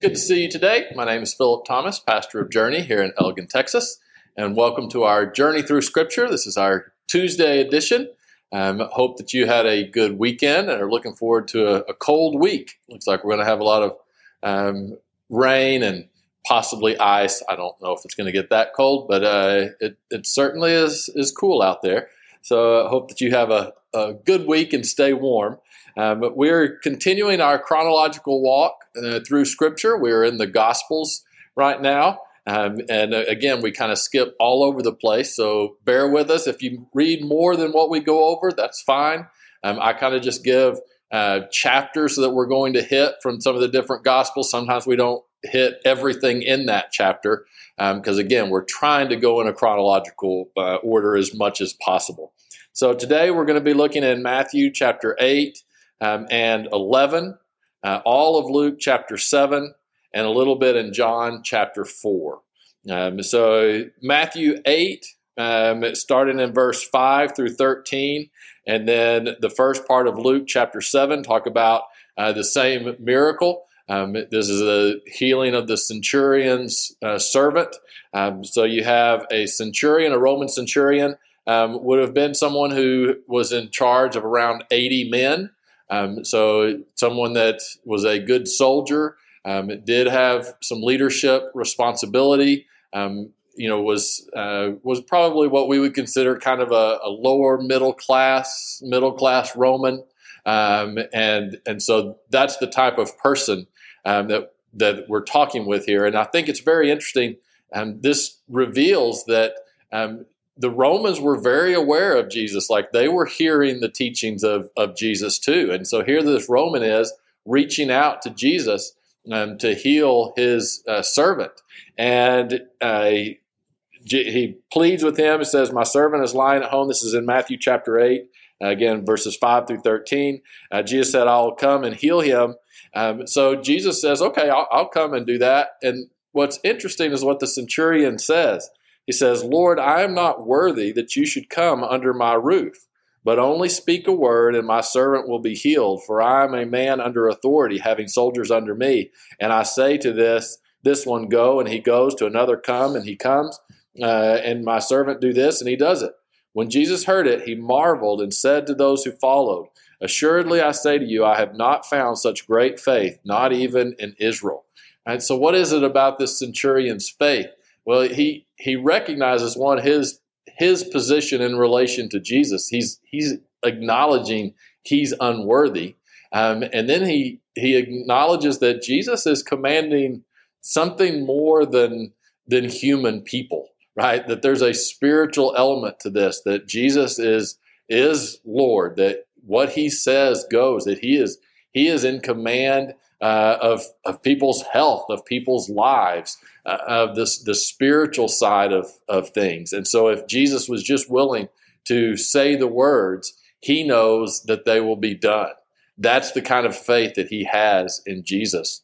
Good to see you today. My name is Philip Thomas, pastor of Journey here in Elgin, Texas, and welcome to our Journey Through Scripture. This is our Tuesday edition. Um, hope that you had a good weekend and are looking forward to a, a cold week. Looks like we're going to have a lot of um, rain and possibly ice. I don't know if it's going to get that cold, but uh, it, it certainly is, is cool out there. So I hope that you have a, a good week and stay warm. Um, but we're continuing our chronological walk uh, through Scripture. We're in the Gospels right now. Um, and uh, again, we kind of skip all over the place. So bear with us. If you read more than what we go over, that's fine. Um, I kind of just give uh, chapters that we're going to hit from some of the different Gospels. Sometimes we don't hit everything in that chapter because, um, again, we're trying to go in a chronological uh, order as much as possible. So today we're going to be looking in Matthew chapter 8 um, and 11, uh, all of Luke chapter 7, and a little bit in John chapter 4. Um, so, Matthew 8, um, starting in verse 5 through 13, and then the first part of Luke chapter 7, talk about uh, the same miracle. Um, this is a healing of the centurion's uh, servant. Um, so you have a centurion, a Roman centurion, um, would have been someone who was in charge of around 80 men. Um, so, someone that was a good soldier, um, did have some leadership responsibility. Um, you know, was uh, was probably what we would consider kind of a, a lower middle class, middle class Roman, um, and and so that's the type of person um, that that we're talking with here. And I think it's very interesting. Um, this reveals that the Romans were very aware of Jesus, like they were hearing the teachings of, of Jesus too. And so here this Roman is reaching out to Jesus um, to heal his uh, servant. And uh, he pleads with him. He says, My servant is lying at home. This is in Matthew chapter 8, uh, again, verses 5 through 13. Uh, Jesus said, I'll come and heal him. Um, so Jesus says, Okay, I'll, I'll come and do that. And what's interesting is what the centurion says. He says, Lord, I am not worthy that you should come under my roof, but only speak a word, and my servant will be healed. For I am a man under authority, having soldiers under me. And I say to this, this one, go, and he goes, to another, come, and he comes. Uh, and my servant do this, and he does it. When Jesus heard it, he marveled and said to those who followed, Assuredly, I say to you, I have not found such great faith, not even in Israel. And so, what is it about this centurion's faith? Well, he he recognizes one his his position in relation to Jesus. He's he's acknowledging he's unworthy, um, and then he he acknowledges that Jesus is commanding something more than than human people. Right? That there's a spiritual element to this. That Jesus is is Lord. That what He says goes. That He is He is in command uh, of, of people's health, of people's lives, uh, of this the spiritual side of, of things. And so, if Jesus was just willing to say the words, he knows that they will be done. That's the kind of faith that he has in Jesus.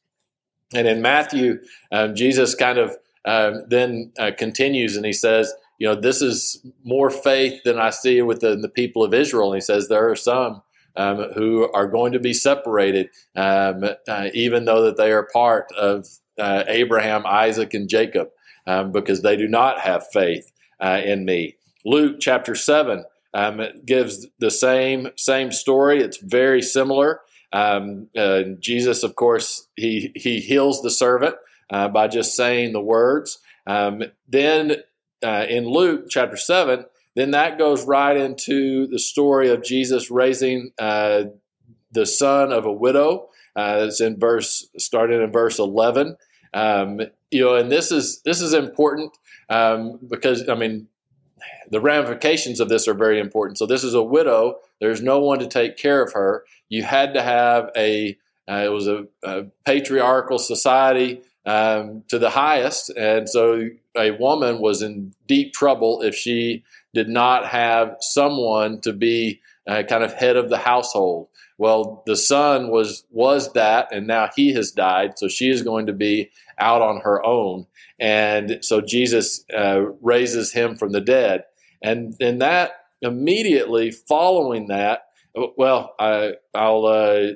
And in Matthew, um, Jesus kind of um, then uh, continues and he says, you know, this is more faith than I see within the people of Israel. And he says, there are some um, who are going to be separated, um, uh, even though that they are part of uh, Abraham, Isaac, and Jacob, um, because they do not have faith uh, in me. Luke chapter seven um, gives the same same story. It's very similar. Um, Jesus, of course, he he heals the servant uh, by just saying the words. Um, then uh, in Luke chapter seven then that goes right into the story of Jesus raising uh, the son of a widow. Uh, it's in verse, starting in verse eleven. Um, you know, and this is this is important um, because I mean, the ramifications of this are very important. So this is a widow. There's no one to take care of her. You had to have a. Uh, it was a, a patriarchal society um, to the highest, and so a woman was in deep trouble if she did not have someone to be uh, kind of head of the household. Well, the son was was that, and now he has died, so she is going to be out on her own. And so Jesus uh, raises him from the dead, and then that immediately following that, well, I, will uh,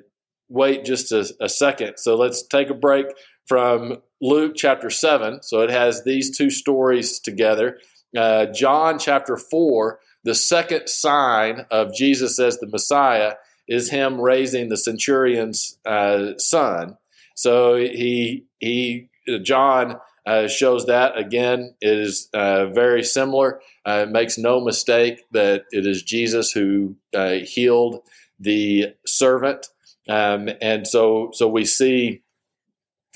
wait just a, a second. So let's take a break from Luke chapter 7. So it has these two stories together. Uh, John chapter 4, the second sign of Jesus as the Messiah is him raising the centurion's uh, son. So he he John uh, shows that again it is uh, very similar. Uh, it makes no mistake that it is Jesus who uh, healed the servant, um, and so so we see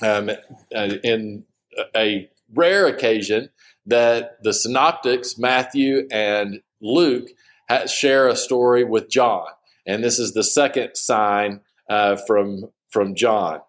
um, uh, in a rare occasion that the synoptics Matthew and Luke share a story with John, and this is the second sign uh, from from John.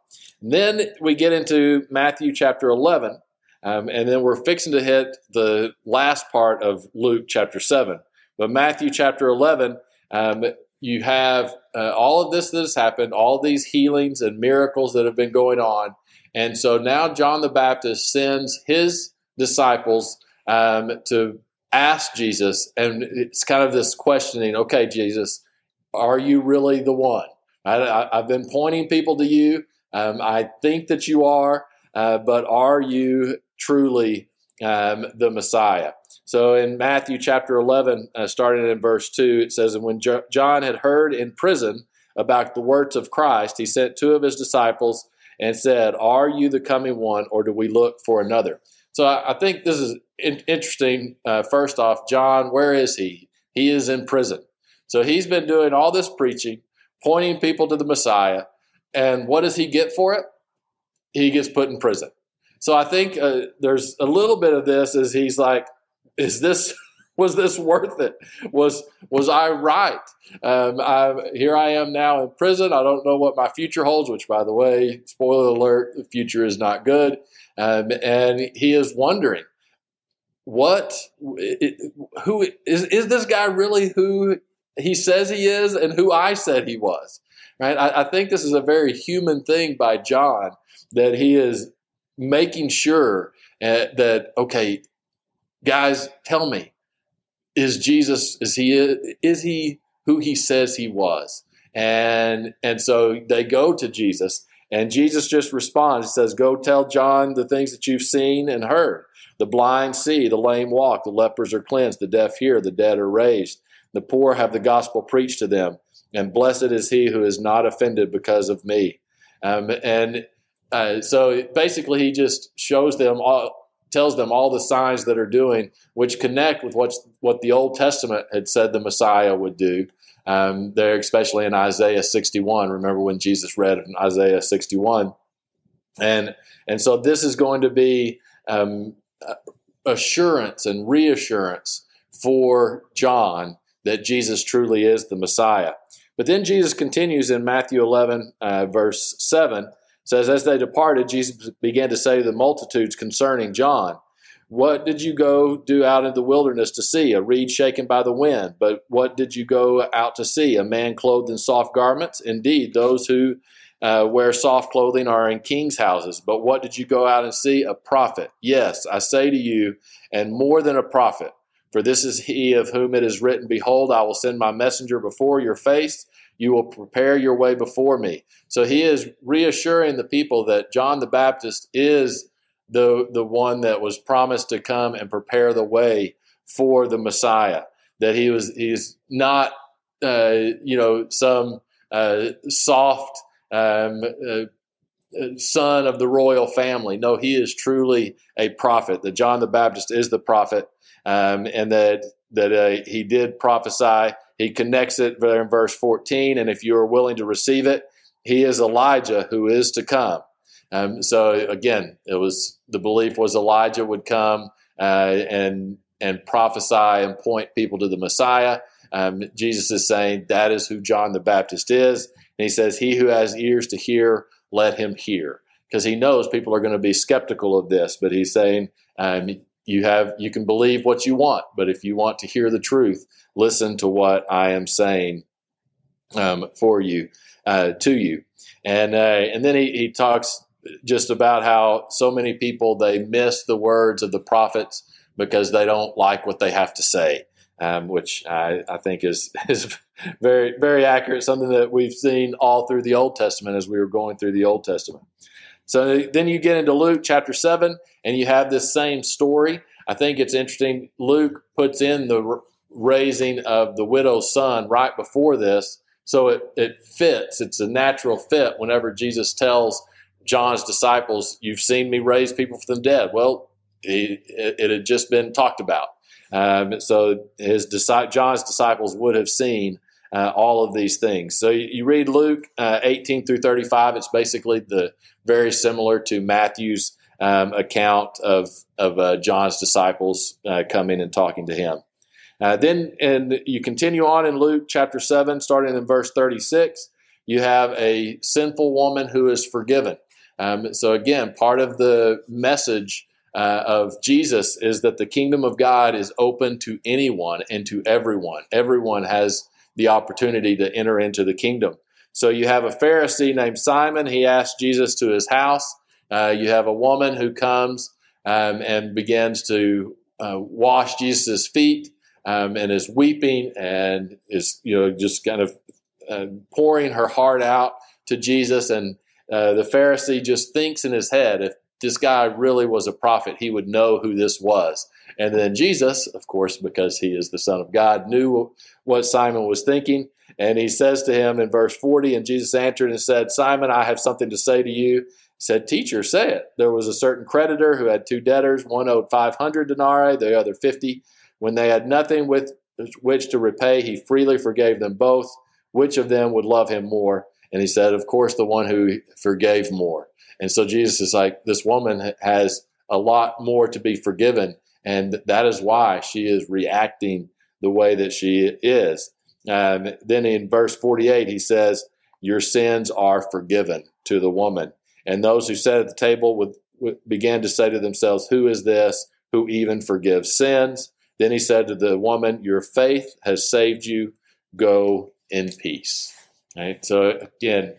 And then we get into Matthew chapter eleven, um, and then we're fixing to hit the last part of Luke chapter 7. But Matthew chapter 11, um, you have uh, all of this that has happened, all these healings and miracles that have been going on. And so now John the Baptist sends his disciples um, to ask Jesus, and it's kind of this questioning okay, Jesus, are you really the one? I, have been pointing people to you. Um, I think that you are, uh, but are you truly um, the Messiah. So in Matthew chapter 11, uh, starting in verse 2, it says, And when jo- John had heard in prison about the words of Christ, he sent two of his disciples and said, Are you the coming one, or do we look for another? So I, think this is in- interesting. Uh, first off, John, where is he? He is in prison. So he's been doing all this preaching, pointing people to the Messiah. And what does he get for it? He gets put in prison. So I think uh, there's a little bit of this as he's like, is this was this worth it? Was was I right? Um, I, here I am now in prison. I don't know what my future holds. Which, by the way, spoiler alert: the future is not good. Um, and he is wondering, what, who is is this guy really who he says he is, and who I said he was? Right? I, I think this is a very human thing by John that he is making sure uh, that okay, guys, tell me, is Jesus is he is he who he says he was? And and so they go to Jesus, and Jesus just responds. He says, "Go tell John the things that you've seen and heard. The blind see, the lame walk, the lepers are cleansed, the deaf hear, the dead are raised, the poor have the gospel preached to them." And blessed is he who is not offended because of me. Um, and uh, so basically, he just shows them all, tells them all the signs that are doing, which connect with what's what the Old Testament had said the Messiah would do. Um, there, especially in Isaiah 61. Remember when Jesus read in Isaiah 61, and and so this is going to be um, assurance and reassurance for John that Jesus truly is the Messiah. But then Jesus continues in Matthew 11, uh, verse 7 says, As they departed, Jesus began to say to the multitudes concerning John, What did you go do out in the wilderness to see? A reed shaken by the wind. But what did you go out to see? A man clothed in soft garments? Indeed, those who uh, wear soft clothing are in king's houses. But what did you go out and see? A prophet. Yes, I say to you, and more than a prophet. For this is he of whom it is written, Behold, I will send my messenger before your face you will prepare your way before me. So he is reassuring the people that John the Baptist is the, the one that was promised to come and prepare the way for the Messiah. That he was he's not uh, you know some uh, soft um, uh, son of the royal family. No, he is truly a prophet. That John the Baptist is the prophet, um, and that that uh, he did prophesy he connects it there in verse 14, and if you are willing to receive it, he is Elijah who is to come. Um, so again, it was the belief was Elijah would come uh, and and prophesy and point people to the Messiah. Um, Jesus is saying that is who John the Baptist is, and he says, "He who has ears to hear, let him hear," because he knows people are going to be skeptical of this. But he's saying, um, "You have you can believe what you want, but if you want to hear the truth, listen to what I am saying um, for you, uh, to you. And, uh, and then he, he talks just about how so many people, they miss the words of the prophets because they don't like what they have to say. Um, which I, I, think is is very very accurate. Something that we've seen all through the Old Testament as we were going through the Old Testament. So then you get into Luke chapter 7, and you have this same story. I think it's interesting. Luke puts in the raising of the widow's son right before this. So it, it fits. It's a natural fit whenever Jesus tells John's disciples, You've seen me raise people from the dead. Well, he, it, it, had just been talked about. Um, so his John's disciples would have seen uh, all of these things. So you, you read Luke uh, 18 through 35. It's basically the very similar to Matthew's um, account of of uh, John's disciples uh, coming and talking to him. Uh, then, and you continue on in Luke chapter 7, starting in verse 36, you have a sinful woman who is forgiven. Um, so, again, part of the message uh, of Jesus is that the kingdom of God is open to anyone and to everyone. Everyone has the opportunity to enter into the kingdom. So, you have a Pharisee named Simon. He asks Jesus to his house. Uh, you have a woman who comes um, and begins to uh, wash Jesus' feet um, and is weeping and is you know just kind of uh, pouring her heart out to Jesus. And uh, the Pharisee just thinks in his head, if this guy really was a prophet, he would know who this was. And then Jesus, of course, because he is the Son of God, knew what Simon was thinking. And he says to him in verse 40, and Jesus answered and said, Simon, I have something to say to you. He said, Teacher, say it. There was a certain creditor who had two debtors. One owed 500 denarii, the other 50. When they had nothing with which to repay, he freely forgave them both. Which of them would love him more? And he said, Of course, the one who forgave more. And so Jesus is like, This woman has a lot more to be forgiven. And that is why she is reacting the way that she is. Um, then in verse 48, he says, Your sins are forgiven to the woman. And those who sat at the table would, would began to say to themselves, Who is this who even forgives sins? Then he said to the woman, Your faith has saved you. Go in peace. Right? So again,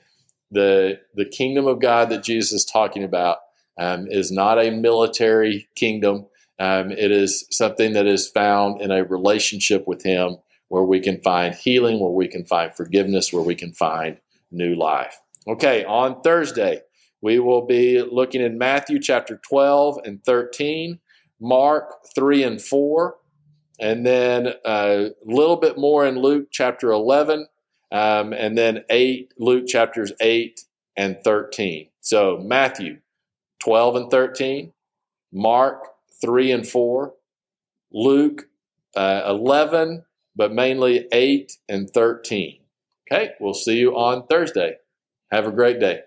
the the kingdom of God that Jesus is talking about um, is not a military kingdom. Um, it is something that is found in a relationship with Him, where we can find healing, where we can find forgiveness, where we can find new life. Okay, on Thursday we will be looking in Matthew chapter 12 and 13, Mark 3 and 4, and then a little bit more in Luke chapter 11, um, and then 8, Luke chapters 8 and 13. So Matthew 12 and 13, Mark 3 and 4, Luke uh, 11, but mainly 8 and 13. Okay, we'll see you on Thursday. Have a great day.